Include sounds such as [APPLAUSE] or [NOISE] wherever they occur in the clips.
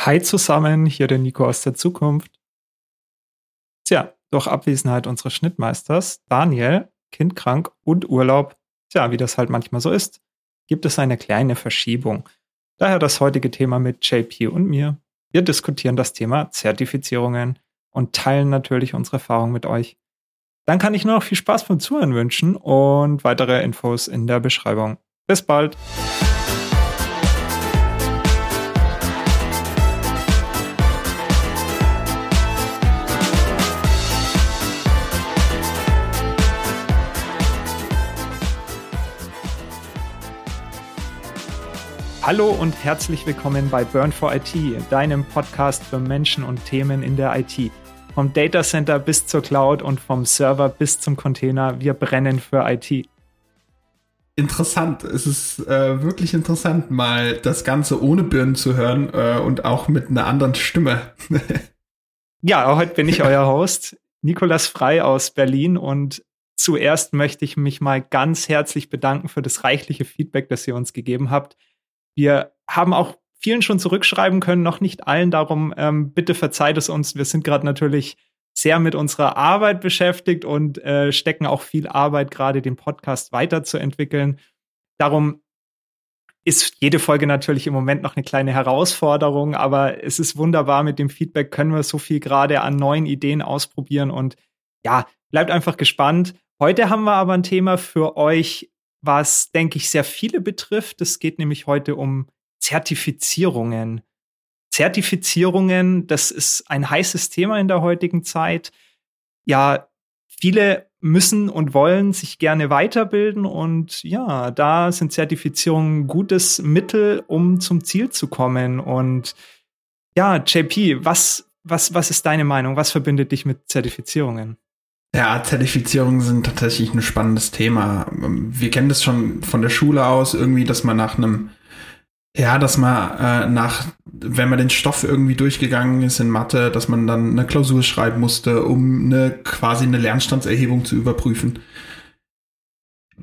Hi zusammen, hier der Nico aus der Zukunft. Tja, durch Abwesenheit unseres Schnittmeisters Daniel, kindkrank und Urlaub, tja, wie das halt manchmal so ist, gibt es eine kleine Verschiebung. Daher das heutige Thema mit JP und mir. Wir diskutieren das Thema Zertifizierungen und teilen natürlich unsere Erfahrungen mit euch. Dann kann ich nur noch viel Spaß beim Zuhören wünschen und weitere Infos in der Beschreibung. Bis bald! Hallo und herzlich willkommen bei Burn for IT, deinem Podcast für Menschen und Themen in der IT. Vom Data Center bis zur Cloud und vom Server bis zum Container, wir brennen für IT. Interessant, es ist äh, wirklich interessant, mal das Ganze ohne Birnen zu hören äh, und auch mit einer anderen Stimme. [LAUGHS] ja, heute bin ich euer Host, Nikolas Frei aus Berlin und zuerst möchte ich mich mal ganz herzlich bedanken für das reichliche Feedback, das ihr uns gegeben habt. Wir haben auch vielen schon zurückschreiben können, noch nicht allen. Darum ähm, bitte verzeiht es uns. Wir sind gerade natürlich sehr mit unserer Arbeit beschäftigt und äh, stecken auch viel Arbeit, gerade den Podcast weiterzuentwickeln. Darum ist jede Folge natürlich im Moment noch eine kleine Herausforderung, aber es ist wunderbar. Mit dem Feedback können wir so viel gerade an neuen Ideen ausprobieren und ja, bleibt einfach gespannt. Heute haben wir aber ein Thema für euch, was, denke ich, sehr viele betrifft. Es geht nämlich heute um Zertifizierungen. Zertifizierungen, das ist ein heißes Thema in der heutigen Zeit. Ja, viele müssen und wollen sich gerne weiterbilden und ja, da sind Zertifizierungen ein gutes Mittel, um zum Ziel zu kommen. Und ja, JP, was, was, was ist deine Meinung? Was verbindet dich mit Zertifizierungen? Ja, Zertifizierungen sind tatsächlich ein spannendes Thema. Wir kennen das schon von der Schule aus, irgendwie, dass man nach einem, ja, dass man äh, nach, wenn man den Stoff irgendwie durchgegangen ist in Mathe, dass man dann eine Klausur schreiben musste, um eine quasi eine Lernstandserhebung zu überprüfen.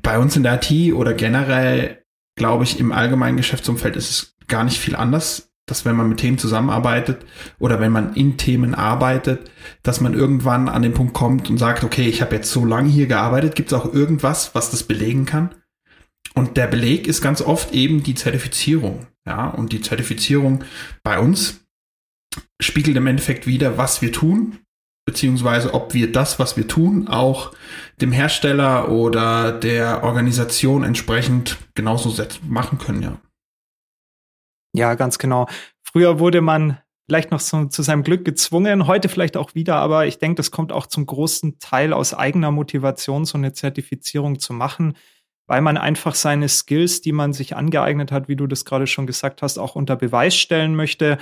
Bei uns in der IT oder generell, glaube ich, im allgemeinen Geschäftsumfeld ist es gar nicht viel anders dass wenn man mit Themen zusammenarbeitet oder wenn man in Themen arbeitet, dass man irgendwann an den Punkt kommt und sagt, okay, ich habe jetzt so lange hier gearbeitet, gibt es auch irgendwas, was das belegen kann? Und der Beleg ist ganz oft eben die Zertifizierung. Ja, und die Zertifizierung bei uns spiegelt im Endeffekt wieder, was wir tun, beziehungsweise ob wir das, was wir tun, auch dem Hersteller oder der Organisation entsprechend genauso machen können, ja. Ja, ganz genau. Früher wurde man vielleicht noch so zu seinem Glück gezwungen, heute vielleicht auch wieder, aber ich denke, das kommt auch zum großen Teil aus eigener Motivation, so eine Zertifizierung zu machen, weil man einfach seine Skills, die man sich angeeignet hat, wie du das gerade schon gesagt hast, auch unter Beweis stellen möchte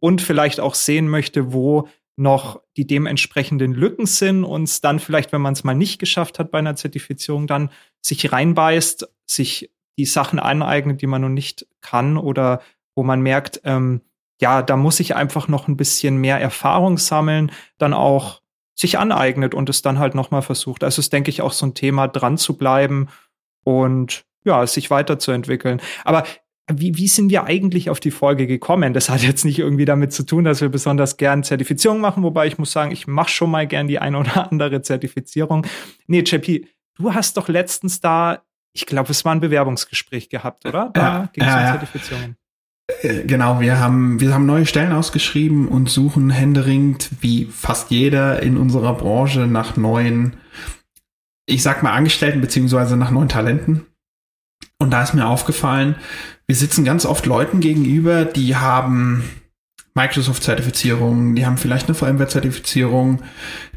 und vielleicht auch sehen möchte, wo noch die dementsprechenden Lücken sind und dann vielleicht, wenn man es mal nicht geschafft hat bei einer Zertifizierung, dann sich reinbeißt, sich die Sachen aneignet, die man noch nicht kann oder wo man merkt, ähm, ja, da muss ich einfach noch ein bisschen mehr Erfahrung sammeln, dann auch sich aneignet und es dann halt nochmal versucht. Also ist, denke ich, auch so ein Thema, dran zu bleiben und ja, sich weiterzuentwickeln. Aber wie, wie sind wir eigentlich auf die Folge gekommen? Das hat jetzt nicht irgendwie damit zu tun, dass wir besonders gern Zertifizierung machen, wobei ich muss sagen, ich mache schon mal gern die eine oder andere Zertifizierung. Nee, JP, du hast doch letztens da, ich glaube, es war ein Bewerbungsgespräch gehabt, oder? Da ja, ging es ja, um Zertifizierungen. Genau, wir haben, wir haben neue Stellen ausgeschrieben und suchen händeringend, wie fast jeder in unserer Branche, nach neuen, ich sag mal Angestellten beziehungsweise nach neuen Talenten. Und da ist mir aufgefallen, wir sitzen ganz oft Leuten gegenüber, die haben Microsoft-Zertifizierung, die haben vielleicht eine VMware-Zertifizierung,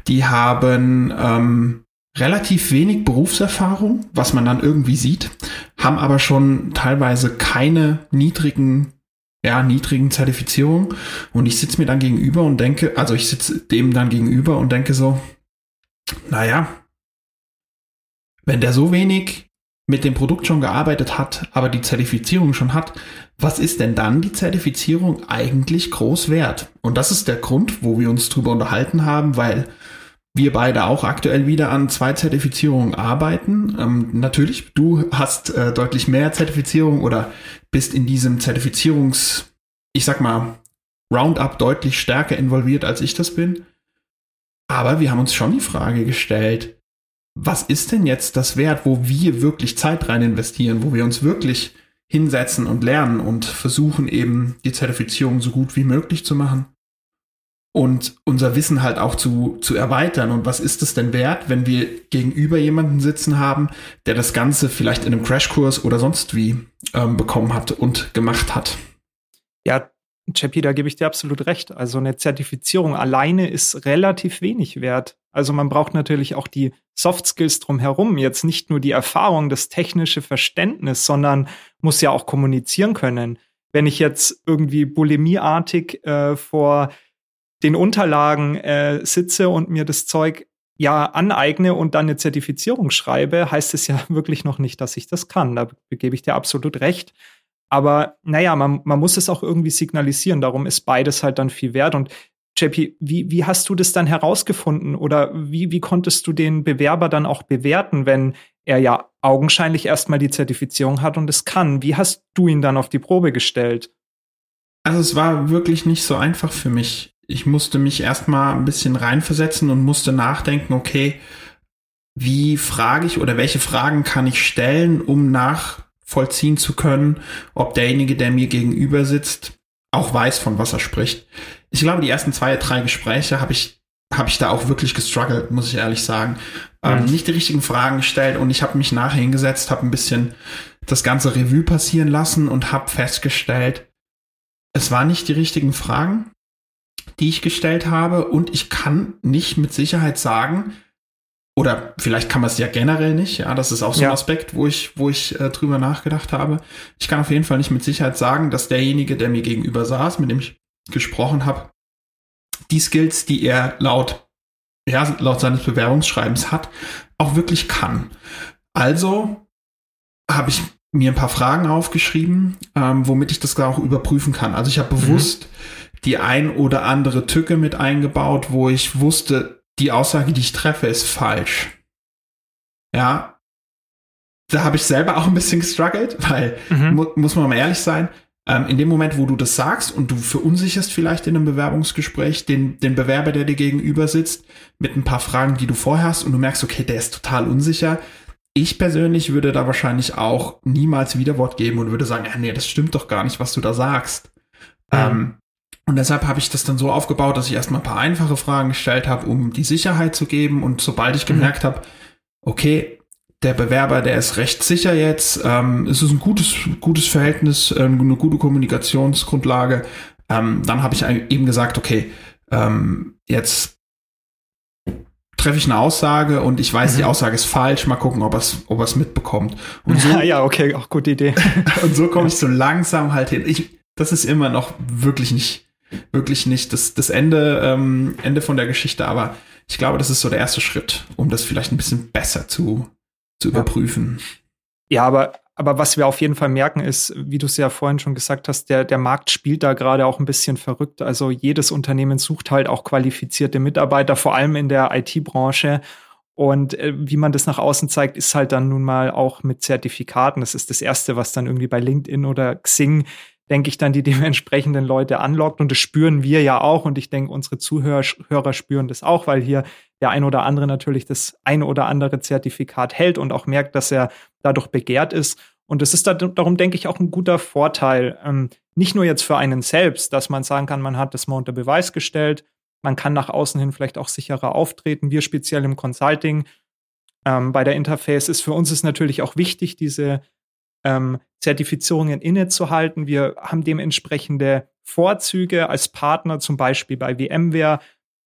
die haben ähm, relativ wenig Berufserfahrung, was man dann irgendwie sieht, haben aber schon teilweise keine niedrigen ja, niedrigen Zertifizierung. Und ich sitze mir dann gegenüber und denke, also ich sitze dem dann gegenüber und denke so, naja, wenn der so wenig mit dem Produkt schon gearbeitet hat, aber die Zertifizierung schon hat, was ist denn dann die Zertifizierung eigentlich groß wert? Und das ist der Grund, wo wir uns drüber unterhalten haben, weil wir beide auch aktuell wieder an zwei Zertifizierungen arbeiten. Ähm, natürlich, du hast äh, deutlich mehr Zertifizierung oder bist in diesem Zertifizierungs, ich sag mal, Roundup deutlich stärker involviert, als ich das bin. Aber wir haben uns schon die Frage gestellt, was ist denn jetzt das Wert, wo wir wirklich Zeit rein investieren, wo wir uns wirklich hinsetzen und lernen und versuchen eben die Zertifizierung so gut wie möglich zu machen und unser Wissen halt auch zu, zu erweitern. Und was ist es denn wert, wenn wir gegenüber jemanden sitzen haben, der das Ganze vielleicht in einem Crashkurs oder sonst wie ähm, bekommen hat und gemacht hat? Ja, Chappie, da gebe ich dir absolut recht. Also eine Zertifizierung alleine ist relativ wenig wert. Also man braucht natürlich auch die Soft Skills drumherum, jetzt nicht nur die Erfahrung, das technische Verständnis, sondern muss ja auch kommunizieren können. Wenn ich jetzt irgendwie bulimieartig äh, vor den Unterlagen äh, sitze und mir das Zeug ja aneigne und dann eine Zertifizierung schreibe, heißt es ja [LAUGHS] wirklich noch nicht, dass ich das kann. Da gebe ich dir absolut recht. Aber naja, man, man muss es auch irgendwie signalisieren. Darum ist beides halt dann viel wert. Und JP, wie, wie hast du das dann herausgefunden oder wie, wie konntest du den Bewerber dann auch bewerten, wenn er ja augenscheinlich erstmal die Zertifizierung hat und es kann? Wie hast du ihn dann auf die Probe gestellt? Also es war wirklich nicht so einfach für mich. Ich musste mich erstmal ein bisschen reinversetzen und musste nachdenken, okay, wie frage ich oder welche Fragen kann ich stellen, um nach vollziehen zu können, ob derjenige, der mir gegenüber sitzt, auch weiß, von was er spricht. Ich glaube, die ersten zwei, drei Gespräche habe ich, habe ich da auch wirklich gestruggelt, muss ich ehrlich sagen. Ähm, mhm. Ähm, nicht die richtigen Fragen gestellt und ich habe mich nachher hingesetzt, habe ein bisschen das ganze Revue passieren lassen und habe festgestellt, es waren nicht die richtigen Fragen, die ich gestellt habe und ich kann nicht mit Sicherheit sagen, oder vielleicht kann man es ja generell nicht, ja, das ist auch so ein ja. Aspekt, wo ich, wo ich äh, drüber nachgedacht habe. Ich kann auf jeden Fall nicht mit Sicherheit sagen, dass derjenige, der mir gegenüber saß, mit dem ich gesprochen habe, die Skills, die er laut, ja, laut seines Bewerbungsschreibens hat, auch wirklich kann. Also habe ich mir ein paar Fragen aufgeschrieben, ähm, womit ich das auch überprüfen kann. Also ich habe mhm. bewusst mhm. die ein oder andere Tücke mit eingebaut, wo ich wusste, die Aussage, die ich treffe, ist falsch. Ja. Da habe ich selber auch ein bisschen gestruggelt, weil, mhm. mu muss man mal ehrlich sein, ähm, in dem Moment, wo du das sagst und du verunsicherst vielleicht in einem Bewerbungsgespräch den, den Bewerber, der dir gegenüber sitzt, mit ein paar Fragen, die du vorher hast und du merkst, okay, der ist total unsicher. Ich persönlich würde da wahrscheinlich auch niemals Widerwort geben und würde sagen, ja, nee, das stimmt doch gar nicht, was du da sagst. Mhm. Ähm, und deshalb habe ich das dann so aufgebaut, dass ich erstmal ein paar einfache Fragen gestellt habe, um die Sicherheit zu geben. Und sobald ich gemerkt mhm. habe, okay, der Bewerber, der ist recht sicher jetzt, ähm, es ist ein gutes, gutes Verhältnis, äh, eine gute Kommunikationsgrundlage, ähm, dann habe ich eben gesagt, okay, ähm, jetzt treffe ich eine Aussage und ich weiß, mhm. die Aussage ist falsch, mal gucken, ob er es ob er's mitbekommt. Und so, ja, [LAUGHS] ja, okay, auch gute Idee. [LAUGHS] und so komme ich so langsam halt hin. Ich, das ist immer noch wirklich nicht wirklich nicht das, das Ende, ähm, Ende von der Geschichte, aber ich glaube, das ist so der erste Schritt, um das vielleicht ein bisschen besser zu, zu überprüfen. Ja, aber, aber was wir auf jeden Fall merken ist, wie du es ja vorhin schon gesagt hast, der, der Markt spielt da gerade auch ein bisschen verrückt. Also jedes Unternehmen sucht halt auch qualifizierte Mitarbeiter, vor allem in der IT-Branche. Und äh, wie man das nach außen zeigt, ist halt dann nun mal auch mit Zertifikaten. Das ist das Erste, was dann irgendwie bei LinkedIn oder Xing denke ich, dann die [LAUGHS] dementsprechenden Leute anlockt. Und das spüren wir ja auch. Und ich denke, unsere Zuhörer Hörer spüren das auch, weil hier der ein oder andere natürlich das eine oder andere Zertifikat hält und auch merkt, dass er dadurch begehrt ist. Und das ist da, darum, denke ich, auch ein guter Vorteil. Ähm, nicht nur jetzt für einen selbst, dass man sagen kann, man hat das mal unter Beweis gestellt. Man kann nach außen hin vielleicht auch sicherer auftreten. Wir speziell im Consulting ähm, bei der Interface ist für uns ist natürlich auch wichtig, diese ähm, Zertifizierungen innezuhalten. Wir haben dementsprechende Vorzüge als Partner, zum Beispiel bei VMware,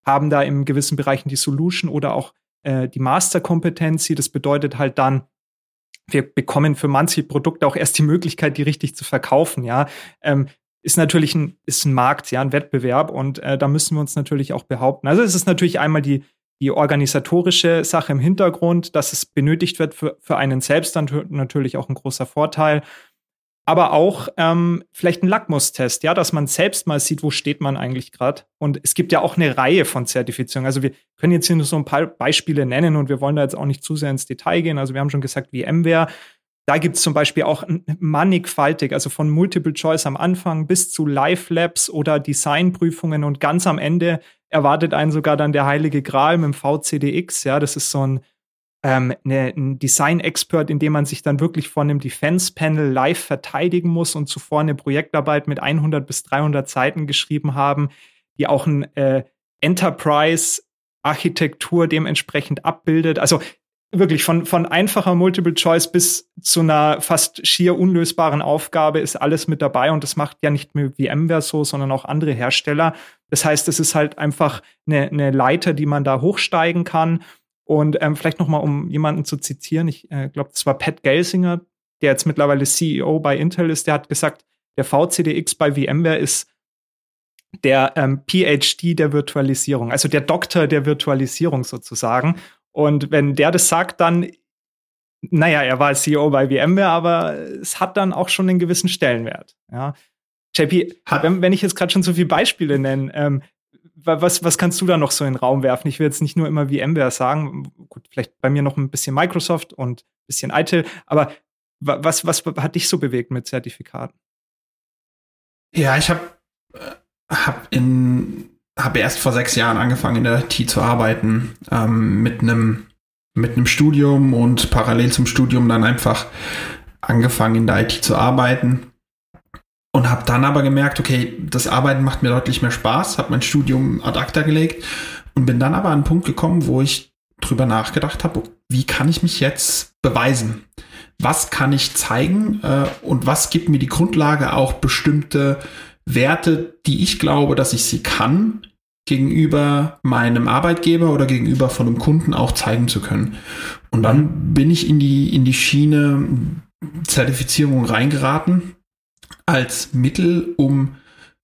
haben da in gewissen Bereichen die Solution oder auch äh, die Master-Kompetenz. Das bedeutet halt dann, wir bekommen für manche Produkte auch erst die Möglichkeit, die richtig zu verkaufen. Ja, ähm, ist natürlich ein, ist ein Markt, ja, ein Wettbewerb und äh, da müssen wir uns natürlich auch behaupten. Also es ist natürlich einmal die die organisatorische Sache im Hintergrund, dass es benötigt wird für, für einen selbst dann natürlich auch ein großer Vorteil. Aber auch ähm, vielleicht ein Lackmustest, ja, dass man selbst mal sieht, wo steht man eigentlich gerade. Und es gibt ja auch eine Reihe von Zertifizierungen. Also wir können jetzt hier nur so ein paar Beispiele nennen und wir wollen da jetzt auch nicht zu sehr ins Detail gehen. Also wir haben schon gesagt, VMware da gibt's zum Beispiel auch mannigfaltig, also von Multiple Choice am Anfang bis zu Live Labs oder Designprüfungen und ganz am Ende erwartet einen sogar dann der heilige Gral mit dem VCDX. Ja, das ist so ein, ähm, ne, ein Design-Expert, in dem man sich dann wirklich vor einem Defense-Panel live verteidigen muss und zuvor eine Projektarbeit mit 100 bis 300 Seiten geschrieben haben, die auch ein äh, Enterprise-Architektur dementsprechend abbildet. Also wirklich von, von einfacher Multiple Choice bis zu einer fast schier unlösbaren Aufgabe ist alles mit dabei und das macht ja nicht nur VMware so, sondern auch andere Hersteller. Das heißt, es ist halt einfach eine, eine Leiter, die man da hochsteigen kann. Und ähm, vielleicht noch mal, um jemanden zu zitieren, ich äh, glaube, das war Pat Gelsinger, der jetzt mittlerweile CEO bei Intel ist, der hat gesagt, der VCDX bei VMware ist der ähm, PhD der Virtualisierung, also der Doktor der Virtualisierung sozusagen. Und wenn der das sagt, dann, naja, er war CEO bei VMware, aber es hat dann auch schon einen gewissen Stellenwert. Ja. JP, wenn, wenn ich jetzt gerade schon so viele Beispiele nenne, ähm, was, was kannst du da noch so in den Raum werfen? Ich will jetzt nicht nur immer VMware sagen, gut, vielleicht bei mir noch ein bisschen Microsoft und ein bisschen ITIL, aber was, was hat dich so bewegt mit Zertifikaten? Ja, ich habe hab in habe erst vor sechs Jahren angefangen in der IT zu arbeiten, ähm, mit einem mit einem Studium und parallel zum Studium dann einfach angefangen in der IT zu arbeiten und habe dann aber gemerkt, okay, das Arbeiten macht mir deutlich mehr Spaß, habe mein Studium ad acta gelegt und bin dann aber an einen Punkt gekommen, wo ich drüber nachgedacht habe, wie kann ich mich jetzt beweisen? Was kann ich zeigen äh, und was gibt mir die Grundlage, auch bestimmte Werte, die ich glaube, dass ich sie kann, gegenüber meinem Arbeitgeber oder gegenüber von einem Kunden auch zeigen zu können. Und dann bin ich in die, in die Schiene Zertifizierung reingeraten als Mittel, um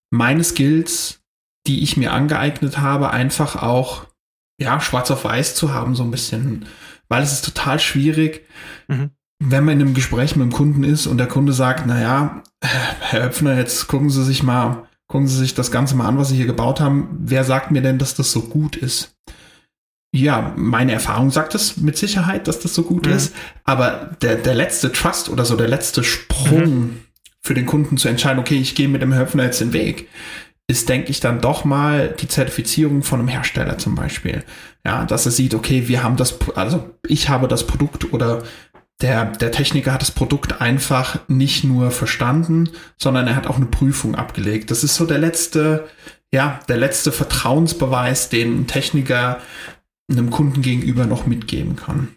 meine Skills, die ich mir angeeignet habe, einfach auch, ja, schwarz auf weiß zu haben, so ein bisschen. Weil es ist total schwierig, mhm. Wenn man in einem Gespräch mit dem Kunden ist und der Kunde sagt, naja, Herr Höpfner, jetzt gucken Sie sich mal gucken Sie sich das Ganze mal an, was Sie hier gebaut haben. Wer sagt mir denn, dass das so gut ist? Ja, meine Erfahrung sagt es mit Sicherheit, dass das so gut mhm. ist. Aber der, der letzte Trust oder so der letzte Sprung mhm. für den Kunden zu entscheiden, okay, ich gehe mit dem Höpfner jetzt den Weg, ist, denke ich, dann doch mal die Zertifizierung von einem Hersteller zum Beispiel. Ja, dass er sieht, okay, wir haben das, also ich habe das Produkt oder der, der Techniker hat das Produkt einfach nicht nur verstanden, sondern er hat auch eine Prüfung abgelegt. Das ist so der letzte, ja, der letzte Vertrauensbeweis, den ein Techniker einem Kunden gegenüber noch mitgeben kann.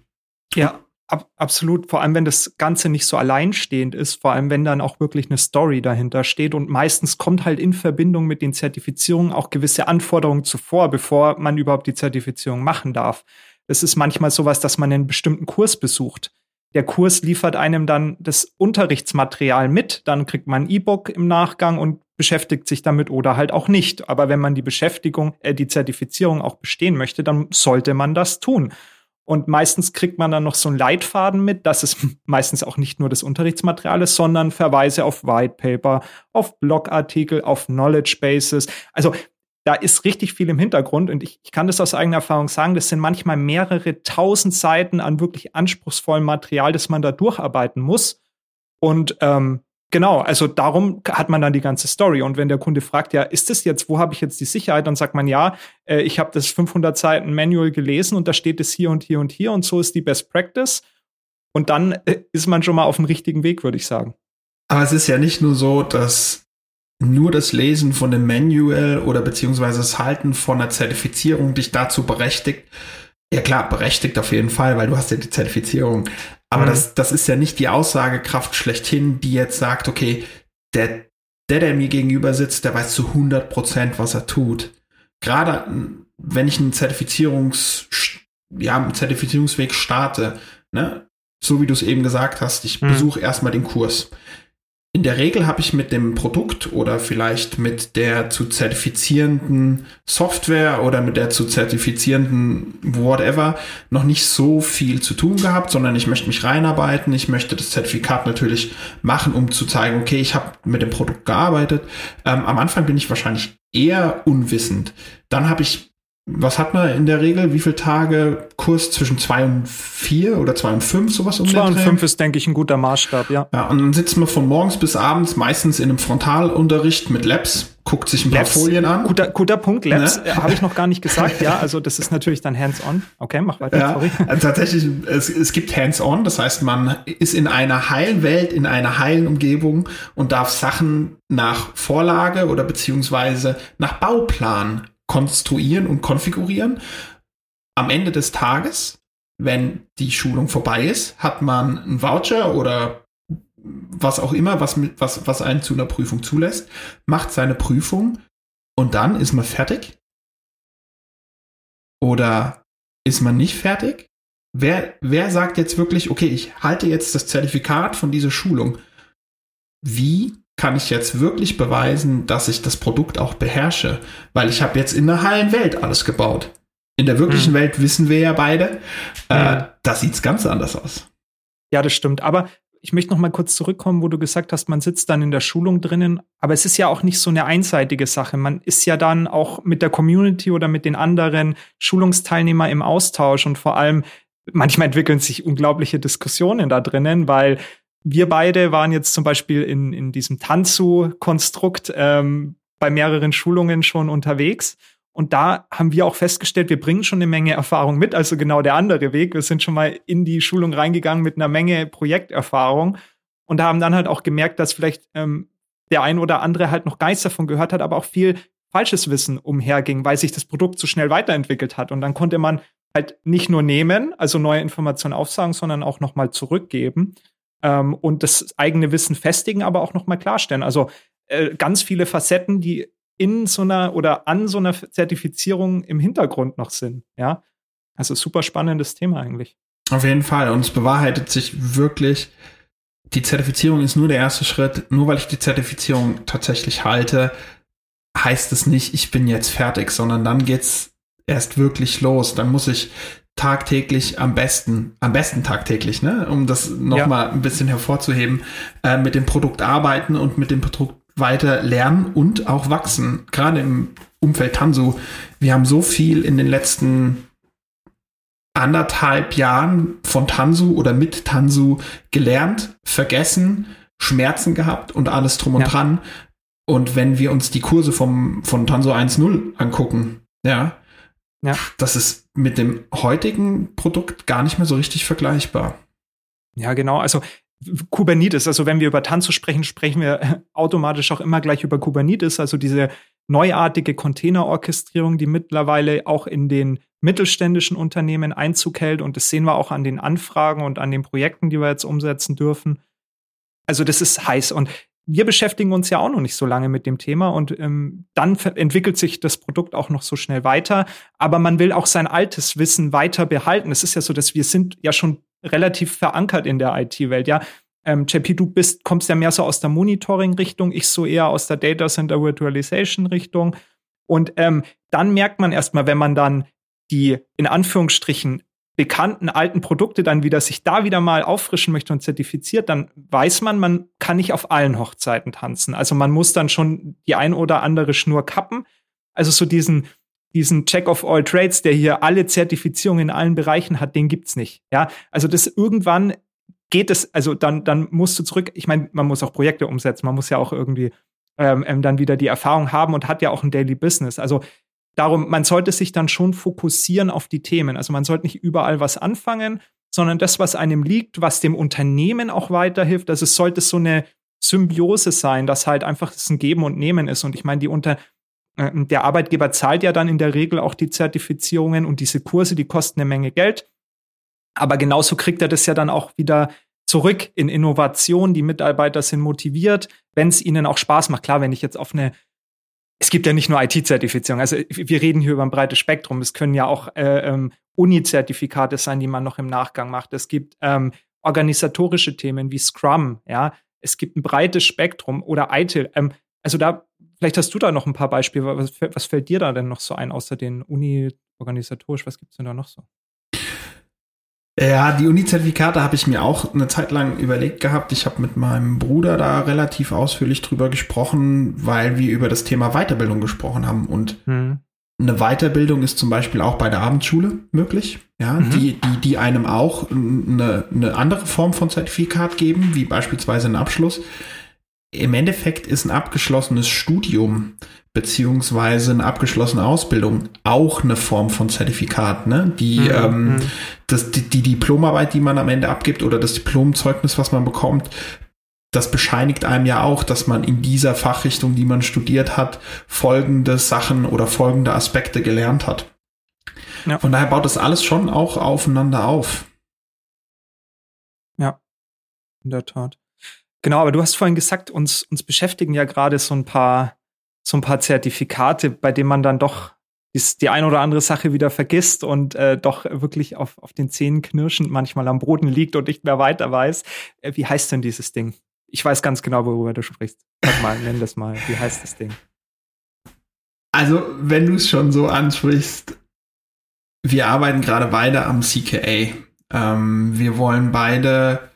Ja, ab, absolut. Vor allem, wenn das Ganze nicht so alleinstehend ist, vor allem, wenn dann auch wirklich eine Story dahinter steht. Und meistens kommt halt in Verbindung mit den Zertifizierungen auch gewisse Anforderungen zuvor, bevor man überhaupt die Zertifizierung machen darf. Es ist manchmal sowas, dass man einen bestimmten Kurs besucht der Kurs liefert einem dann das Unterrichtsmaterial mit, dann kriegt man ein E-Book im Nachgang und beschäftigt sich damit oder halt auch nicht. Aber wenn man die Beschäftigung, äh, die Zertifizierung auch bestehen möchte, dann sollte man das tun. Und meistens kriegt man dann noch so einen Leitfaden mit, dass es [LAUGHS] meistens auch nicht nur das Unterrichtsmaterial ist, sondern Verweise auf White Paper, auf Blogartikel, auf Knowledge Bases. Also da ist richtig viel im Hintergrund und ich, ich kann das aus eigener Erfahrung sagen, das sind manchmal mehrere tausend Seiten an wirklich anspruchsvollem Material, das man da durcharbeiten muss. Und ähm, genau, also darum hat man dann die ganze Story. Und wenn der Kunde fragt, ja, ist das jetzt, wo habe ich jetzt die Sicherheit? Dann sagt man, ja, äh, ich habe das 500 Seiten Manual gelesen und da steht es hier und hier und hier und so ist die Best Practice. Und dann äh, ist man schon mal auf dem richtigen Weg, würde ich sagen. Aber es ist ja nicht nur so, dass nur das Lesen von dem Manual oder beziehungsweise das Halten von einer Zertifizierung dich dazu berechtigt. Ja klar, berechtigt auf jeden Fall, weil du hast ja die Zertifizierung. Aber mhm. das, das ist ja nicht die Aussagekraft schlechthin, die jetzt sagt, okay, der, der, der mir gegenüber sitzt, der weiß zu 100 Prozent, was er tut. Gerade wenn ich einen Zertifizierungs, ja, einen Zertifizierungsweg starte, ne, so wie du es eben gesagt hast, ich mhm. besuche erstmal den Kurs. In der Regel habe ich mit dem Produkt oder vielleicht mit der zu zertifizierenden Software oder mit der zu zertifizierenden whatever noch nicht so viel zu tun gehabt, sondern ich möchte mich reinarbeiten. Ich möchte das Zertifikat natürlich machen, um zu zeigen, okay, ich habe mit dem Produkt gearbeitet. Ähm, am Anfang bin ich wahrscheinlich eher unwissend. Dann habe ich was hat man in der Regel? Wie viele Tage Kurs zwischen zwei und vier oder zwei und fünf, sowas um Zwei und fünf ist, denke ich, ein guter Maßstab, ja. Ja, und dann sitzt man von morgens bis abends meistens in einem Frontalunterricht mit Labs, guckt sich ein Labs, paar Folien an. Guter, guter Punkt, Labs, ne? Habe ich noch gar nicht gesagt, ja. Also das ist natürlich dann hands-on. Okay, mach weiter, ja, sorry. Also tatsächlich, es, es gibt hands-on, das heißt, man ist in einer heilen Welt, in einer heilen Umgebung und darf Sachen nach Vorlage oder beziehungsweise nach Bauplan konstruieren und konfigurieren. Am Ende des Tages, wenn die Schulung vorbei ist, hat man einen Voucher oder was auch immer, was, was, was einen zu einer Prüfung zulässt, macht seine Prüfung und dann ist man fertig? Oder ist man nicht fertig? Wer, wer sagt jetzt wirklich, okay, ich halte jetzt das Zertifikat von dieser Schulung? Wie kann ich jetzt wirklich beweisen, dass ich das Produkt auch beherrsche, weil ich habe jetzt in der heilen Welt alles gebaut. In der wirklichen hm. Welt wissen wir ja beide, äh, hm. da sieht's ganz anders aus. Ja, das stimmt. Aber ich möchte noch mal kurz zurückkommen, wo du gesagt hast, man sitzt dann in der Schulung drinnen. Aber es ist ja auch nicht so eine einseitige Sache. Man ist ja dann auch mit der Community oder mit den anderen Schulungsteilnehmern im Austausch und vor allem manchmal entwickeln sich unglaubliche Diskussionen da drinnen, weil wir beide waren jetzt zum Beispiel in, in diesem Tanzu-Konstrukt ähm, bei mehreren Schulungen schon unterwegs. Und da haben wir auch festgestellt, wir bringen schon eine Menge Erfahrung mit, also genau der andere Weg. Wir sind schon mal in die Schulung reingegangen mit einer Menge Projekterfahrung und haben dann halt auch gemerkt, dass vielleicht ähm, der ein oder andere halt noch nichts davon gehört hat, aber auch viel falsches Wissen umherging, weil sich das Produkt so schnell weiterentwickelt hat. Und dann konnte man halt nicht nur nehmen, also neue Informationen aufsagen, sondern auch noch mal zurückgeben ähm, und das eigene Wissen festigen, aber auch noch mal klarstellen. Also äh, ganz viele Facetten, die in so einer oder an so einer Zertifizierung im Hintergrund noch sind. Ja, also super spannendes Thema eigentlich. Auf jeden Fall. Und es bewahrheitet sich wirklich, die Zertifizierung ist nur der erste Schritt. Nur weil ich die Zertifizierung tatsächlich halte, heißt es nicht, ich bin jetzt fertig, sondern dann geht's erst wirklich los. Dann muss ich tagtäglich am besten, am besten tagtäglich, ne, um das nochmal ja. ein bisschen hervorzuheben, äh, mit dem Produkt arbeiten und mit dem Produkt weiter lernen und auch wachsen. Gerade im Umfeld Tansu. Wir haben so viel in den letzten anderthalb Jahren von Tansu oder mit Tansu gelernt, vergessen, Schmerzen gehabt und alles drum und ja. dran. Und wenn wir uns die Kurse vom, von Tansu 1.0 angucken, ja, ja. Das ist mit dem heutigen Produkt gar nicht mehr so richtig vergleichbar. Ja, genau. Also Kubernetes, also wenn wir über Tanzu sprechen, sprechen wir automatisch auch immer gleich über Kubernetes, also diese neuartige Containerorchestrierung, die mittlerweile auch in den mittelständischen Unternehmen Einzug hält. Und das sehen wir auch an den Anfragen und an den Projekten, die wir jetzt umsetzen dürfen. Also das ist heiß. Und wir beschäftigen uns ja auch noch nicht so lange mit dem Thema und ähm, dann entwickelt sich das Produkt auch noch so schnell weiter. Aber man will auch sein altes Wissen weiter behalten. Es ist ja so, dass wir sind ja schon relativ verankert in der IT-Welt. Ja, ähm, JP, du bist, kommst ja mehr so aus der Monitoring-Richtung, ich so eher aus der Data Center Virtualization-Richtung. Und ähm, dann merkt man erstmal, wenn man dann die in Anführungsstrichen bekannten alten Produkte dann wieder sich da wieder mal auffrischen möchte und zertifiziert, dann weiß man, man kann nicht auf allen Hochzeiten tanzen. Also man muss dann schon die ein oder andere Schnur kappen. Also so diesen diesen Check of all Trades, der hier alle Zertifizierungen in allen Bereichen hat, den gibt's nicht. Ja, also das irgendwann geht es, also dann dann musst du zurück. Ich meine, man muss auch Projekte umsetzen, man muss ja auch irgendwie ähm, ähm dann wieder die Erfahrung haben und hat ja auch ein Daily Business. Also Darum, man sollte sich dann schon fokussieren auf die Themen. Also man sollte nicht überall was anfangen, sondern das, was einem liegt, was dem Unternehmen auch weiterhilft. Also es sollte so eine Symbiose sein, dass halt einfach das ein Geben und Nehmen ist. Und ich meine, die Unter äh, der Arbeitgeber zahlt ja dann in der Regel auch die Zertifizierungen und diese Kurse, die kosten eine Menge Geld. Aber genauso kriegt er das ja dann auch wieder zurück in Innovation. Die Mitarbeiter sind motiviert, wenn es ihnen auch Spaß macht. Klar, wenn ich jetzt auf eine es gibt ja nicht nur IT-Zertifizierung. Also wir reden hier über ein breites Spektrum. Es können ja auch äh, ähm, Uni-Zertifikate sein, die man noch im Nachgang macht. Es gibt ähm, organisatorische Themen wie Scrum. Ja, es gibt ein breites Spektrum oder ITIL. Ähm, also da, vielleicht hast du da noch ein paar Beispiele. Was, was fällt dir da denn noch so ein, außer den Uni organisatorisch? Was gibt's denn da noch so? Ja, die Uni-Zertifikate habe ich mir auch eine Zeit lang überlegt gehabt. Ich habe mit meinem Bruder da relativ ausführlich drüber gesprochen, weil wir über das Thema Weiterbildung gesprochen haben. Und hm. eine Weiterbildung ist zum Beispiel auch bei der Abendschule möglich, ja, mhm. die, die, die einem auch eine, eine andere Form von Zertifikat geben, wie beispielsweise einen Abschluss. Im Endeffekt ist ein abgeschlossenes Studium beziehungsweise eine abgeschlossene Ausbildung auch eine Form von Zertifikat, ne? Die, mhm. ähm, mhm. das, die, die Diplomarbeit, die man am Ende abgibt oder das Diplomzeugnis, was man bekommt, das bescheinigt einem ja auch, dass man in dieser Fachrichtung, die man studiert hat, folgende Sachen oder folgende Aspekte gelernt hat. Ja. Von daher baut das alles schon auch aufeinander auf. Ja, in der Tat. Genau, aber du hast vorhin gesagt, uns, uns beschäftigen ja gerade so ein paar, so ein paar Zertifikate, bei denen man dann doch die, ein oder andere Sache wieder vergisst und äh, doch wirklich auf, auf den Zähnen knirschend manchmal am Boden liegt und nicht mehr weiter weiß. Äh, wie heißt denn dieses Ding? Ich weiß ganz genau, worüber du sprichst. Sag mal, nenn das mal. Wie heißt das Ding? Also, wenn du es schon so ansprichst, wir arbeiten gerade beide am CKA. Ähm, wir wollen beide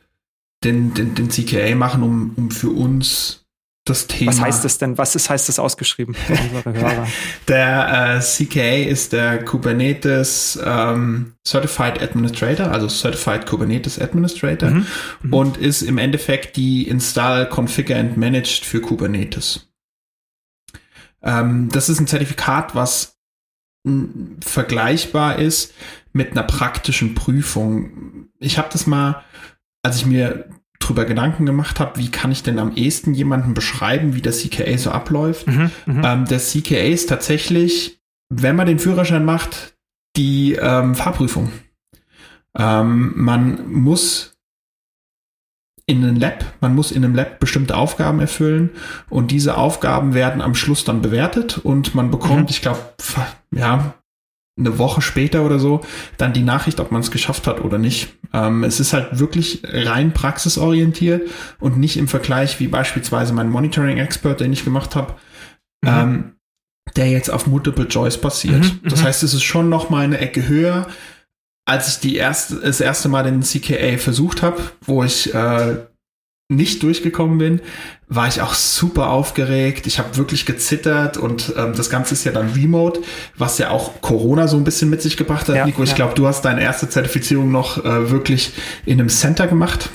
den, den, den CKA machen, um, um für uns das Thema. Was heißt das denn? Was ist, heißt das ausgeschrieben [LAUGHS] für unsere Hörer? der äh, CKA ist der Kubernetes ähm, Certified Administrator, also Certified Kubernetes Administrator mhm. Mhm. und ist im Endeffekt die Install, Configure and Managed für Kubernetes. Ähm, das ist ein Zertifikat, was vergleichbar ist mit einer praktischen Prüfung. Ich habe das mal, als ich mir drüber Gedanken gemacht habe, wie kann ich denn am ehesten jemanden beschreiben, wie der CKA so abläuft. Mhm, mhm, ähm, der CKA ist tatsächlich, wenn man den Führerschein macht, die ähm, Fahrprüfung. Ähm, man muss in einem Lab, man muss in einem Lab bestimmte Aufgaben erfüllen und diese Aufgaben werden am Schluss dann bewertet und man bekommt, mhm. ich glaube, ja, eine Woche später oder so dann die Nachricht, ob man es geschafft hat oder nicht. Ähm, es ist halt wirklich rein praxisorientiert und nicht im Vergleich wie beispielsweise mein Monitoring-Expert, den ich gemacht habe, mhm. ähm, der jetzt auf Multiple Choice basiert. Mhm, das mhm. heißt, es ist schon noch mal eine Ecke höher, als ich die erste, das erste Mal den CKA versucht habe, wo ich äh, nicht durchgekommen bin, war ich auch super aufgeregt. Ich habe wirklich gezittert und ähm, das Ganze ist ja dann remote, was ja auch Corona so ein bisschen mit sich gebracht hat. Ja, Nico, ich ja. glaube, du hast deine erste Zertifizierung noch äh, wirklich in einem Center gemacht.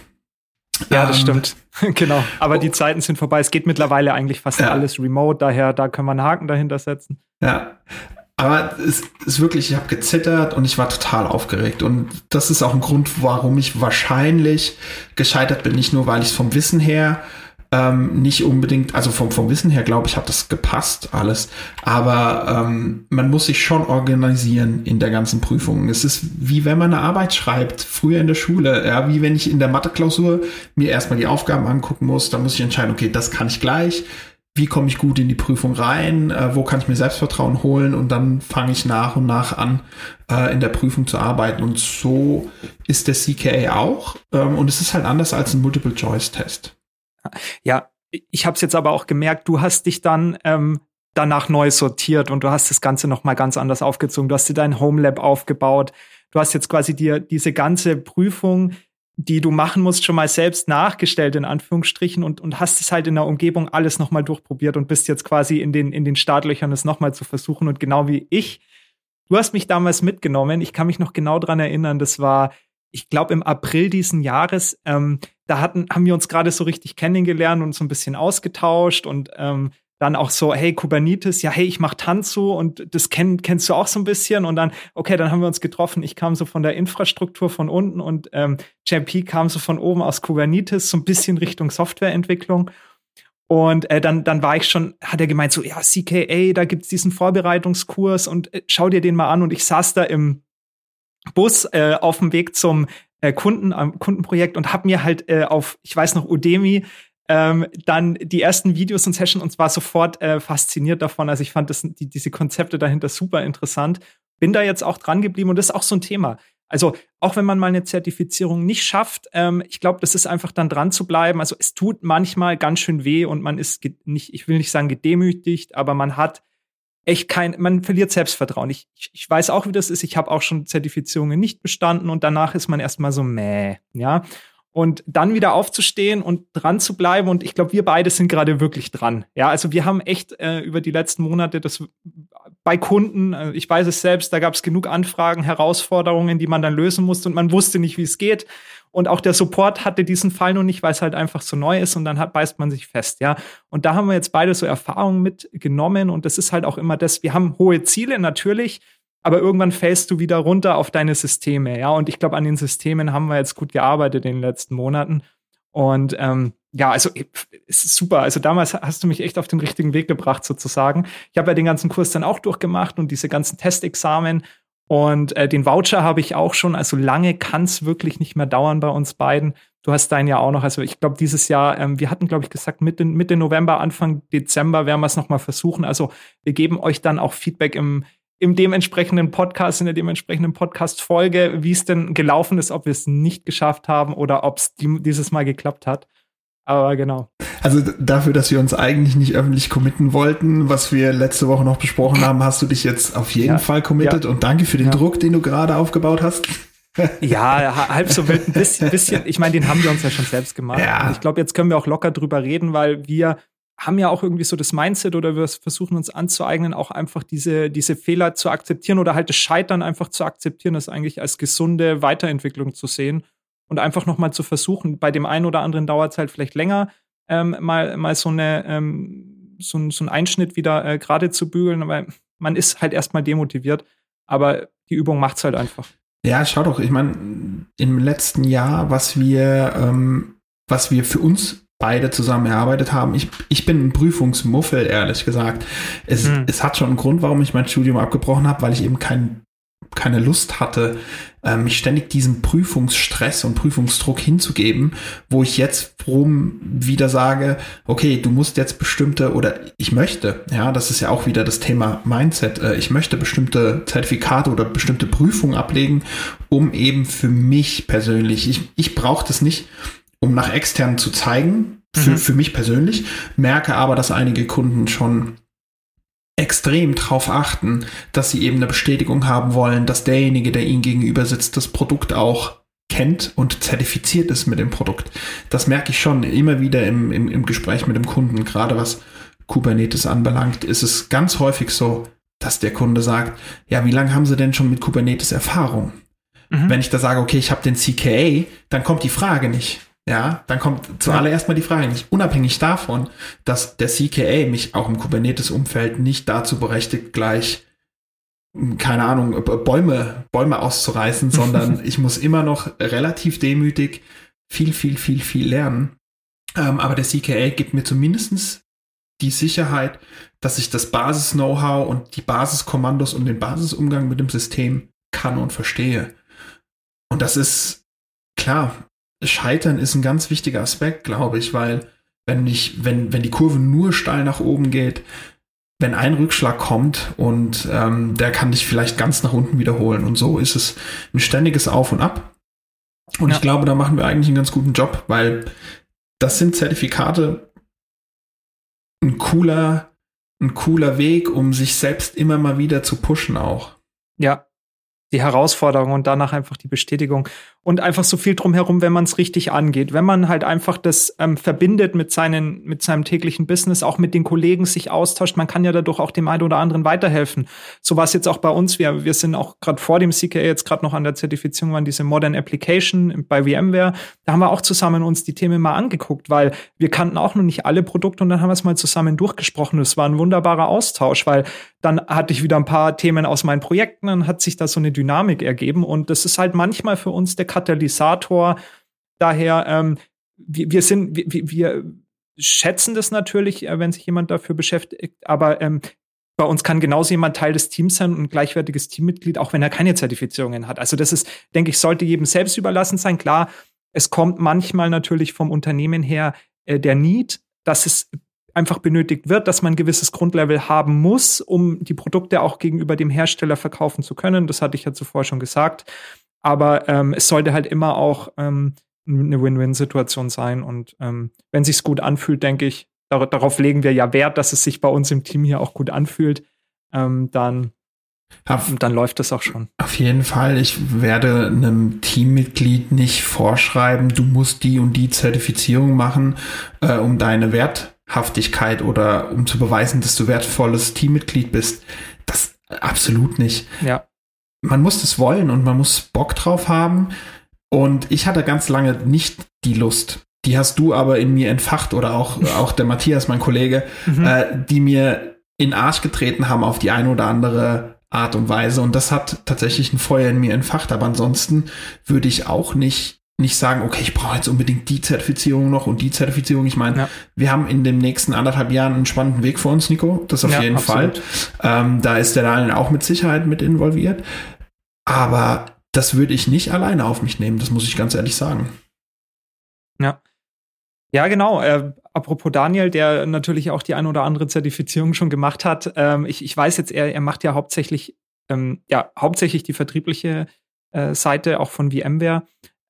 Ja, das ähm, stimmt. [LAUGHS] genau. Aber oh. die Zeiten sind vorbei. Es geht mittlerweile eigentlich fast ja. alles remote, daher da können wir einen Haken dahinter setzen. Ja. Aber es ist wirklich, ich habe gezittert und ich war total aufgeregt. Und das ist auch ein Grund, warum ich wahrscheinlich gescheitert bin. Nicht nur, weil ich es vom Wissen her ähm, nicht unbedingt, also vom, vom Wissen her glaube ich, hat das gepasst alles. Aber ähm, man muss sich schon organisieren in der ganzen Prüfung. Es ist wie wenn man eine Arbeit schreibt, früher in der Schule, ja, wie wenn ich in der Mathe-Klausur mir erstmal die Aufgaben angucken muss, dann muss ich entscheiden, okay, das kann ich gleich wie komme ich gut in die Prüfung rein, äh, wo kann ich mir Selbstvertrauen holen und dann fange ich nach und nach an, äh, in der Prüfung zu arbeiten. Und so ist der CKA auch. Ähm, und es ist halt anders als ein Multiple-Choice-Test. Ja, ich habe es jetzt aber auch gemerkt, du hast dich dann ähm, danach neu sortiert und du hast das Ganze noch mal ganz anders aufgezogen. Du hast dir dein Home Lab aufgebaut. Du hast jetzt quasi dir diese ganze Prüfung die du machen musst, schon mal selbst nachgestellt, in Anführungsstrichen, und, und hast es halt in der Umgebung alles nochmal durchprobiert und bist jetzt quasi in den, in den Startlöchern, es nochmal zu versuchen. Und genau wie ich, du hast mich damals mitgenommen, ich kann mich noch genau dran erinnern, das war, ich glaube, im April diesen Jahres, ähm, da hatten, haben wir uns gerade so richtig kennengelernt und so ein bisschen ausgetauscht und ähm, dann auch so, hey, Kubernetes, ja, hey, ich mach Tanzu und das kenn, kennst du auch so ein bisschen. Und dann, okay, dann haben wir uns getroffen. Ich kam so von der Infrastruktur von unten und ähm, JP kam so von oben aus Kubernetes, so ein bisschen Richtung Softwareentwicklung. Und äh, dann, dann war ich schon, hat er gemeint, so, ja, CKA, da gibt's diesen Vorbereitungskurs und äh, schau dir den mal an. Und ich saß da im Bus äh, auf dem Weg zum äh, Kunden, am Kundenprojekt und hab mir halt äh, auf, ich weiß noch, Udemy ähm, dann die ersten Videos und Sessions und zwar sofort äh, fasziniert davon. Also ich fand das, die, diese Konzepte dahinter super interessant. Bin da jetzt auch dran geblieben und das ist auch so ein Thema. Also auch wenn man mal eine Zertifizierung nicht schafft, ähm, ich glaube, das ist einfach dann dran zu bleiben. Also es tut manchmal ganz schön weh und man ist nicht, ich will nicht sagen gedemütigt, aber man hat echt kein, man verliert Selbstvertrauen. Ich, ich, weiß auch, wie das ist. Ich habe auch schon Zertifizierungen nicht bestanden und danach ist man erstmal so mäh, ja und dann wieder aufzustehen und dran zu bleiben. Und ich glaube, wir beide sind gerade wirklich dran. Ja, also wir haben echt äh, über die letzten Monate das bei Kunden, äh, ich weiß es selbst, da gab es genug Anfragen, Herausforderungen, die man dann lösen musste und man wusste nicht, wie es geht. Und auch der Support hatte diesen Fall noch nicht, weil es halt einfach so neu ist und dann hat, beißt man sich fest, ja. Und da haben wir jetzt beide so Erfahrungen mitgenommen und das ist halt auch immer das, wir haben hohe Ziele natürlich, aber irgendwann fällst du wieder runter auf deine Systeme, ja. Und ich glaube, an den Systemen haben wir jetzt gut gearbeitet in den letzten Monaten. Und ähm, ja, also es ist super. Also damals hast du mich echt auf den richtigen Weg gebracht, sozusagen. Ich habe ja den ganzen Kurs dann auch durchgemacht und diese ganzen Testexamen. Und äh, den Voucher habe ich auch schon. Also lange kann es wirklich nicht mehr dauern bei uns beiden. Du hast deinen ja auch noch. Also ich glaube, dieses Jahr, ähm, wir hatten, glaube ich, gesagt, Mitte, Mitte November, Anfang Dezember werden wir es nochmal versuchen. Also wir geben euch dann auch Feedback im, im dementsprechenden Podcast, in der dementsprechenden Podcast-Folge, wie es denn gelaufen ist, ob wir es nicht geschafft haben oder ob es die, dieses Mal geklappt hat. Aber genau. Also dafür, dass wir uns eigentlich nicht öffentlich committen wollten, was wir letzte Woche noch besprochen haben, hast du dich jetzt auf jeden ja, Fall committed ja. und danke für den ja. Druck, den du gerade aufgebaut hast. [LAUGHS] ja, halb so wild, ein bisschen, bisschen. Ich meine, den haben wir uns ja schon selbst gemacht. Ich glaube, jetzt können wir auch locker drüber reden, weil wir haben ja auch irgendwie so das Mindset oder wir versuchen uns anzueignen, auch einfach diese, diese Fehler zu akzeptieren oder halt das Scheitern einfach zu akzeptieren, das eigentlich als gesunde Weiterentwicklung zu sehen und einfach nochmal zu versuchen. Bei dem einen oder anderen dauert es halt vielleicht länger, ähm, mal, mal so, eine, ähm, so, so einen Einschnitt wieder äh, gerade zu bügeln, aber man ist halt erstmal demotiviert. Aber die Übung macht es halt einfach. Ja, schau doch, ich meine, im letzten Jahr, was wir, ähm, was wir für uns beide zusammen erarbeitet haben. Ich, ich bin ein Prüfungsmuffel, ehrlich gesagt. Es, hm. es hat schon einen Grund, warum ich mein Studium abgebrochen habe, weil ich eben kein, keine Lust hatte, äh, mich ständig diesem Prüfungsstress und Prüfungsdruck hinzugeben, wo ich jetzt rum wieder sage, okay, du musst jetzt bestimmte oder ich möchte, ja, das ist ja auch wieder das Thema Mindset, äh, ich möchte bestimmte Zertifikate oder bestimmte Prüfungen ablegen, um eben für mich persönlich, ich, ich brauche das nicht, um nach extern zu zeigen, für, mhm. für mich persönlich, merke aber, dass einige Kunden schon extrem darauf achten, dass sie eben eine Bestätigung haben wollen, dass derjenige, der ihnen gegenüber sitzt, das Produkt auch kennt und zertifiziert ist mit dem Produkt. Das merke ich schon immer wieder im, im, im Gespräch mit dem Kunden. Gerade was Kubernetes anbelangt, ist es ganz häufig so, dass der Kunde sagt, ja, wie lange haben Sie denn schon mit Kubernetes Erfahrung? Mhm. Wenn ich da sage, okay, ich habe den CKA, dann kommt die Frage nicht. Ja, dann kommt zuallererst mal die Frage nicht, unabhängig davon, dass der CKA mich auch im Kubernetes-Umfeld nicht dazu berechtigt, gleich, hm, keine Ahnung, Bäume, Bäume auszureißen, [LAUGHS] sondern ich muss immer noch relativ demütig viel, viel, viel, viel lernen. Ähm, aber der CKA gibt mir zumindestens die Sicherheit, dass ich das Basis-Know-how und die Basiskommandos und den Basisumgang mit dem System kann und verstehe. Und das ist klar, Scheitern ist ein ganz wichtiger Aspekt, glaube ich, weil wenn ich, wenn, wenn die Kurve nur steil nach oben geht, wenn ein Rückschlag kommt und ähm, der kann dich vielleicht ganz nach unten wiederholen. Und so ist es ein ständiges Auf und Ab. Und ja. ich glaube, da machen wir eigentlich einen ganz guten Job, weil das sind Zertifikate ein cooler, ein cooler Weg, um sich selbst immer mal wieder zu pushen auch. Ja, die Herausforderung und danach einfach die Bestätigung und einfach so viel drumherum, wenn man es richtig angeht. Wenn man halt einfach das ähm, verbindet mit, seinen, mit seinem täglichen Business, auch mit den Kollegen sich austauscht, man kann ja dadurch auch dem einen oder anderen weiterhelfen. So war es jetzt auch bei uns. Wir, wir sind auch gerade vor dem CKA jetzt gerade noch an der Zertifizierung waren diese Modern Application bei VMware. Da haben wir auch zusammen uns die Themen mal angeguckt, weil wir kannten auch noch nicht alle Produkte und dann haben wir es mal zusammen durchgesprochen. Es war ein wunderbarer Austausch, weil dann hatte ich wieder ein paar Themen aus meinen Projekten, dann hat sich da so eine Dynamik ergeben und das ist halt manchmal für uns der Katalysator. Daher, ähm, wir, wir sind, wir, wir schätzen das natürlich, äh, wenn sich jemand dafür beschäftigt, aber ähm, bei uns kann genauso jemand Teil des Teams sein und ein gleichwertiges Teammitglied, auch wenn er keine Zertifizierungen hat. Also das ist, denke ich, sollte jedem selbst überlassen sein. Klar, es kommt manchmal natürlich vom Unternehmen her äh, der Need, dass es einfach benötigt wird, dass man ein gewisses Grundlevel haben muss, um die Produkte auch gegenüber dem Hersteller verkaufen zu können. Das hatte ich ja zuvor schon gesagt. Aber ähm, es sollte halt immer auch ähm, eine Win-Win-Situation sein. Und ähm, wenn sich's gut anfühlt, denke ich, dar darauf legen wir ja Wert, dass es sich bei uns im Team hier auch gut anfühlt. Ähm, dann auf, dann läuft das auch schon. Auf jeden Fall. Ich werde einem Teammitglied nicht vorschreiben, du musst die und die Zertifizierung machen, äh, um deine Werthaftigkeit oder um zu beweisen, dass du wertvolles Teammitglied bist. Das Absolut nicht. Ja. Man muss es wollen und man muss Bock drauf haben. Und ich hatte ganz lange nicht die Lust. Die hast du aber in mir entfacht oder auch, [LAUGHS] auch der Matthias, mein Kollege, mhm. äh, die mir in Arsch getreten haben auf die eine oder andere Art und Weise. Und das hat tatsächlich ein Feuer in mir entfacht. Aber ansonsten würde ich auch nicht nicht sagen, okay, ich brauche jetzt unbedingt die Zertifizierung noch und die Zertifizierung. Ich meine, ja. wir haben in den nächsten anderthalb Jahren einen spannenden Weg vor uns, Nico. Das auf ja, jeden absolut. Fall. Ähm, da ist der Daniel auch mit Sicherheit mit involviert. Aber das würde ich nicht alleine auf mich nehmen. Das muss ich ganz ehrlich sagen. Ja. Ja, genau. Äh, apropos Daniel, der natürlich auch die ein oder andere Zertifizierung schon gemacht hat. Ähm, ich, ich weiß jetzt, er, er macht ja hauptsächlich, ähm, ja, hauptsächlich die vertriebliche äh, Seite auch von VMware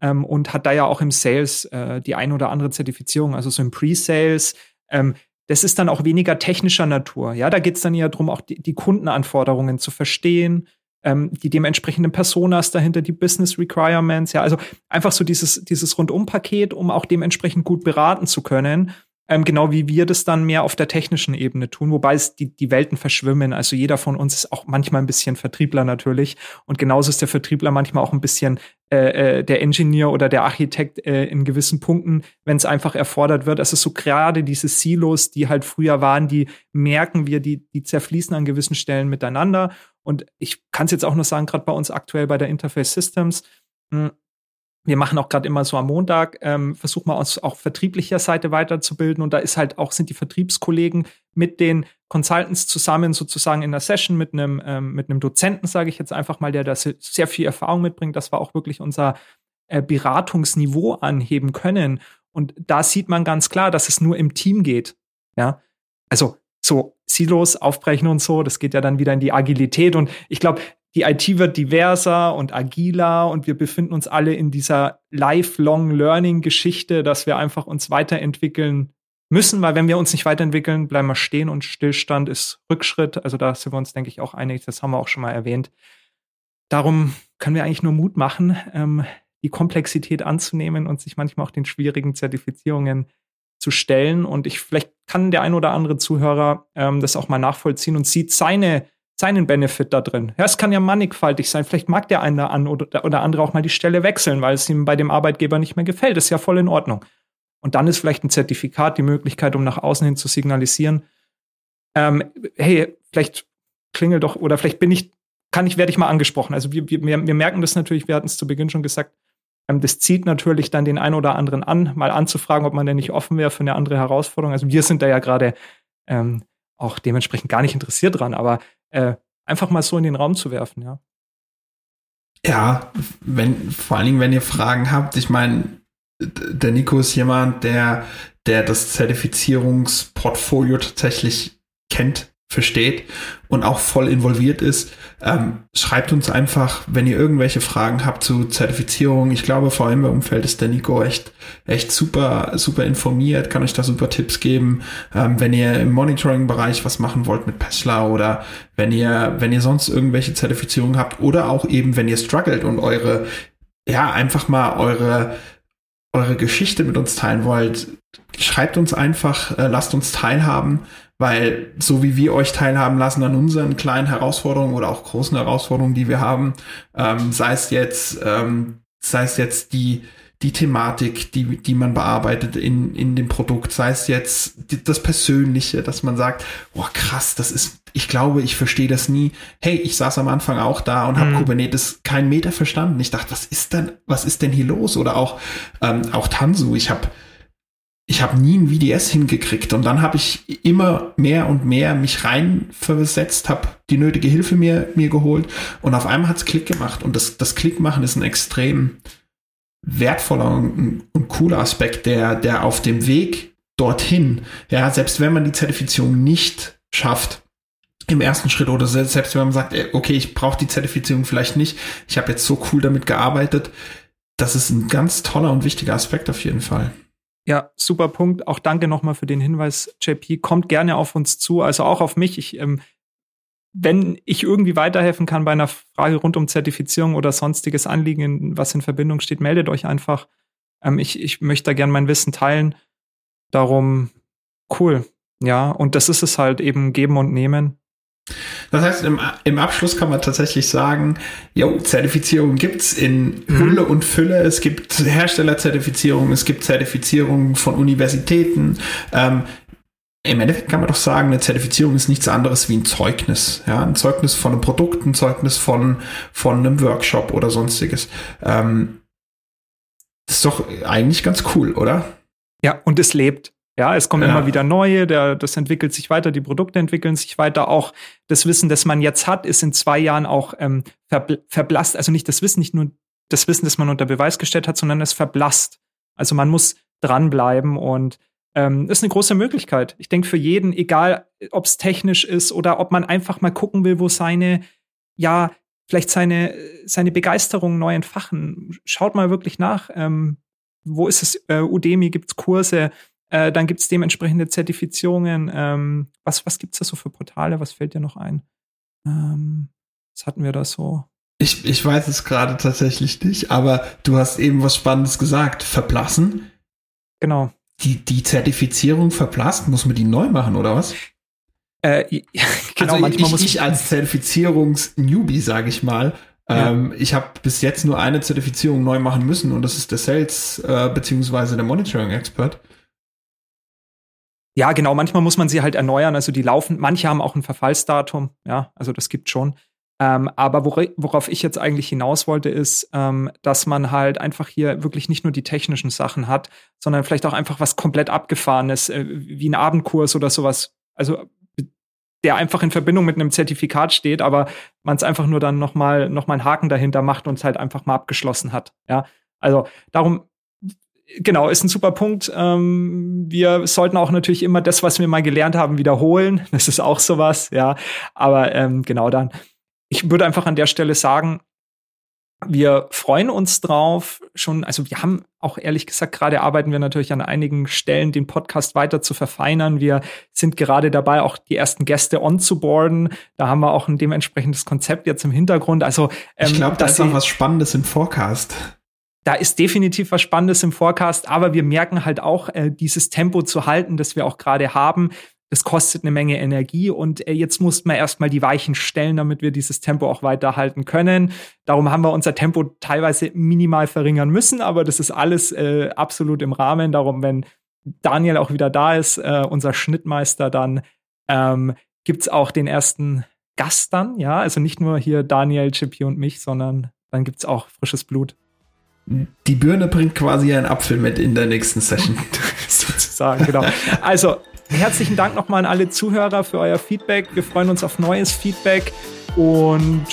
ähm, und hat da ja auch im Sales äh, die ein oder andere Zertifizierung, also so im Pre-Sales. Ähm, das ist dann auch weniger technischer Natur. Ja, da geht es dann eher darum, auch die, die Kundenanforderungen zu verstehen, ähm, die dementsprechenden Personas dahinter, die Business Requirements, ja, also einfach so dieses, dieses Rundum-Paket, um auch dementsprechend gut beraten zu können. Ähm, genau wie wir das dann mehr auf der technischen Ebene tun, wobei es die, die Welten verschwimmen. Also jeder von uns ist auch manchmal ein bisschen Vertriebler natürlich. Und genauso ist der Vertriebler manchmal auch ein bisschen äh, äh der Ingenieur oder der Architekt äh, in gewissen Punkten, wenn es einfach erfordert wird. Es ist so gerade diese Silos, die halt früher waren, die merken wir, die, die zerfließen an gewissen Stellen miteinander. Und ich kann es jetzt auch nur sagen, gerade bei uns aktuell bei der Interface Systems, mh, hm, wir machen auch gerade immer so am Montag, ähm, versuchen wir uns auch vertrieblicher Seite weiterzubilden. Und da ist halt auch, sind die Vertriebskollegen mit den Consultants zusammen sozusagen in der Session mit einem, ähm, mit einem Dozenten, sage ich jetzt einfach mal, der da sehr viel Erfahrung mitbringt, dass wir auch wirklich unser äh, Beratungsniveau anheben können. Und da sieht man ganz klar, dass es nur im Team geht. Ja, also so Silos aufbrechen und so, das geht ja dann wieder in die Agilität. Und ich glaube, die IT wird diverser und agiler und wir befinden uns alle in dieser lifelong Learning Geschichte, dass wir einfach uns weiterentwickeln müssen, weil wenn wir uns nicht weiterentwickeln, bleiben wir stehen und Stillstand ist Rückschritt. Also da sind wir uns, denke ich, auch einig. Das haben wir auch schon mal erwähnt. Darum können wir eigentlich nur Mut machen, ähm, die Komplexität anzunehmen und sich manchmal auch den schwierigen Zertifizierungen zu stellen. Und ich vielleicht kann der ein oder andere Zuhörer ähm, das auch mal nachvollziehen und sieht seine seinen Benefit da drin. Ja, es kann ja mannigfaltig sein. Vielleicht mag der eine oder, andere auch mal die Stelle wechseln, weil es ihm bei dem Arbeitgeber nicht mehr gefällt. Das ist ja voll in Ordnung. Und dann ist vielleicht ein Zertifikat die Möglichkeit, um nach außen hin zu signalisieren, ähm, hey, vielleicht klingelt doch, oder vielleicht bin ich, kann ich, werde ich mal angesprochen. Also wir, wir, wir merken das natürlich, wir hatten es zu Beginn schon gesagt, ähm, das zieht natürlich dann den einen oder anderen an, mal anzufragen, ob man denn nicht offen wäre für eine andere Herausforderung. Also wir sind da ja gerade ähm, auch dementsprechend gar nicht interessiert dran, aber äh, einfach mal so in den Raum zu werfen, ja. Ja, wenn, vor allen Dingen, wenn ihr Fragen habt, ich meine, der Nico ist jemand, der, der das Zertifizierungsportfolio tatsächlich kennt versteht und auch voll involviert ist. Ähm, schreibt uns einfach, wenn ihr irgendwelche Fragen habt zu Zertifizierung. Ich glaube, vor allem im Umfeld ist der Nico echt, echt super, super informiert, kann euch da super Tipps geben. Ähm, wenn ihr im Monitoring-Bereich was machen wollt mit Pessler oder wenn ihr, wenn ihr sonst irgendwelche Zertifizierungen habt oder auch eben, wenn ihr struggelt und eure, ja, einfach mal eure, eure Geschichte mit uns teilen wollt, schreibt uns einfach, äh, lasst uns teilhaben. Weil so wie wir euch teilhaben lassen an unseren kleinen Herausforderungen oder auch großen Herausforderungen, die wir haben, ähm, sei es jetzt, ähm, sei es jetzt die, die Thematik, die, die man bearbeitet in, in dem Produkt, sei es jetzt die, das Persönliche, dass man sagt, oh krass, das ist, ich glaube, ich verstehe das nie. Hey, ich saß am Anfang auch da und habe mhm. Kubernetes keinen Meter verstanden. Ich dachte, was ist denn, was ist denn hier los? Oder auch, ähm, auch Tanzu, ich habe ich habe nie ein VDS hingekriegt und dann habe ich immer mehr und mehr mich reinversetzt, habe die nötige Hilfe mir, mir geholt und auf einmal hat's Klick gemacht und das, das Klickmachen ist ein extrem wertvoller und, und cooler Aspekt, der, der auf dem Weg dorthin, ja, selbst wenn man die Zertifizierung nicht schafft, im ersten Schritt oder selbst wenn man sagt, okay, ich brauche die Zertifizierung vielleicht nicht, ich habe jetzt so cool damit gearbeitet, das ist ein ganz toller und wichtiger Aspekt auf jeden Fall. Ja, super Punkt. Auch danke nochmal für den Hinweis, JP. Kommt gerne auf uns zu, also auch auf mich. Ich, ähm, wenn ich irgendwie weiterhelfen kann bei einer Frage rund um Zertifizierung oder sonstiges Anliegen, was in Verbindung steht, meldet euch einfach. Ähm, ich, ich möchte da gerne mein Wissen teilen. Darum cool. Ja, und das ist es halt eben geben und nehmen. Das heißt, im, im Abschluss kann man tatsächlich sagen, jo, Zertifizierung gibt's in Hülle mhm. und Fülle. Es gibt Herstellerzertifizierung, es gibt Zertifizierung von Universitäten. Ähm, im Endeffekt kann man doch sagen, eine Zertifizierung ist nichts anderes wie ein Zeugnis. Ja, ein Zeugnis von einem Produkt, ein Zeugnis von, von einem Workshop oder sonstiges. Ähm, das ist doch eigentlich ganz cool, oder? Ja, und es lebt. Ja, es kommen ja. immer wieder neue, der, das entwickelt sich weiter, die Produkte entwickeln sich weiter. Auch das Wissen, das man jetzt hat, ist in zwei Jahren auch ähm, verbl verblasst. Also nicht das Wissen, nicht nur das Wissen, das man unter Beweis gestellt hat, sondern es verblasst. Also man muss dranbleiben und ähm, ist eine große Möglichkeit. Ich denke für jeden, egal ob es technisch ist oder ob man einfach mal gucken will, wo seine, ja, vielleicht seine, seine Begeisterung neu entfachen. Schaut mal wirklich nach. Ähm, wo ist es? Äh, Udemy gibt's Kurse, äh, dann gibt's dementsprechende Zertifizierungen. Ähm, was was gibt's da so für Portale? Was fällt dir noch ein? Ähm, was hatten wir da so? Ich, ich weiß es gerade tatsächlich nicht, aber du hast eben was Spannendes gesagt. Verblassen? Genau die, die Zertifizierung verblasst, muss man die neu machen, oder was? Äh, [LAUGHS] genau, also manchmal ich, muss ich als Zertifizierungs-Newbie, sage ich mal, ja. ähm, ich habe bis jetzt nur eine Zertifizierung neu machen müssen und das ist der Sales äh, beziehungsweise der Monitoring Expert. Ja, genau, manchmal muss man sie halt erneuern, also die laufen, manche haben auch ein Verfallsdatum, ja, also das gibt schon. Ähm, aber wor worauf ich jetzt eigentlich hinaus wollte, ist, ähm, dass man halt einfach hier wirklich nicht nur die technischen Sachen hat, sondern vielleicht auch einfach was komplett abgefahrenes, äh, wie ein Abendkurs oder sowas. Also der einfach in Verbindung mit einem Zertifikat steht, aber man es einfach nur dann noch mal, noch mal einen Haken dahinter macht und es halt einfach mal abgeschlossen hat. Ja, also darum genau, ist ein super Punkt. Ähm, wir sollten auch natürlich immer das, was wir mal gelernt haben, wiederholen. [LAUGHS] Das ist auch sowas, ja. Aber ähm, genau dann ich würde einfach an der Stelle sagen, wir freuen uns drauf schon, also wir haben auch ehrlich gesagt, gerade arbeiten wir natürlich an einigen Stellen, den Podcast weiter zu verfeinern. Wir sind gerade dabei, auch die ersten Gäste onzuboarden. Da haben wir auch ein dementsprechendes Konzept jetzt im Hintergrund. Also ähm, ich glaube, da ist auch was Spannendes im Forecast. Da ist definitiv was Spannendes im Forecast, aber wir merken halt auch, äh, dieses Tempo zu halten, das wir auch gerade haben es kostet eine Menge Energie und äh, jetzt mussten wir erstmal die Weichen stellen, damit wir dieses Tempo auch weiterhalten können. Darum haben wir unser Tempo teilweise minimal verringern müssen, aber das ist alles äh, absolut im Rahmen. Darum, wenn Daniel auch wieder da ist, äh, unser Schnittmeister, dann ähm, gibt's auch den ersten Gast dann, ja, also nicht nur hier Daniel, Chippy und mich, sondern dann gibt's auch frisches Blut. Die Birne bringt quasi einen Apfel mit in der nächsten Session. [LAUGHS] Sozusagen, genau. Also, Herzlichen Dank nochmal an alle Zuhörer für euer Feedback. Wir freuen uns auf neues Feedback und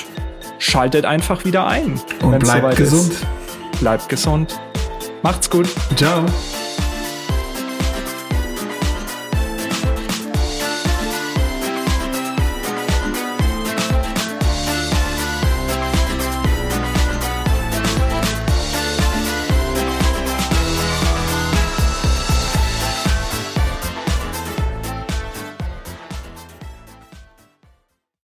schaltet einfach wieder ein. Und bleibt gesund. Ist. Bleibt gesund. Macht's gut. Ciao.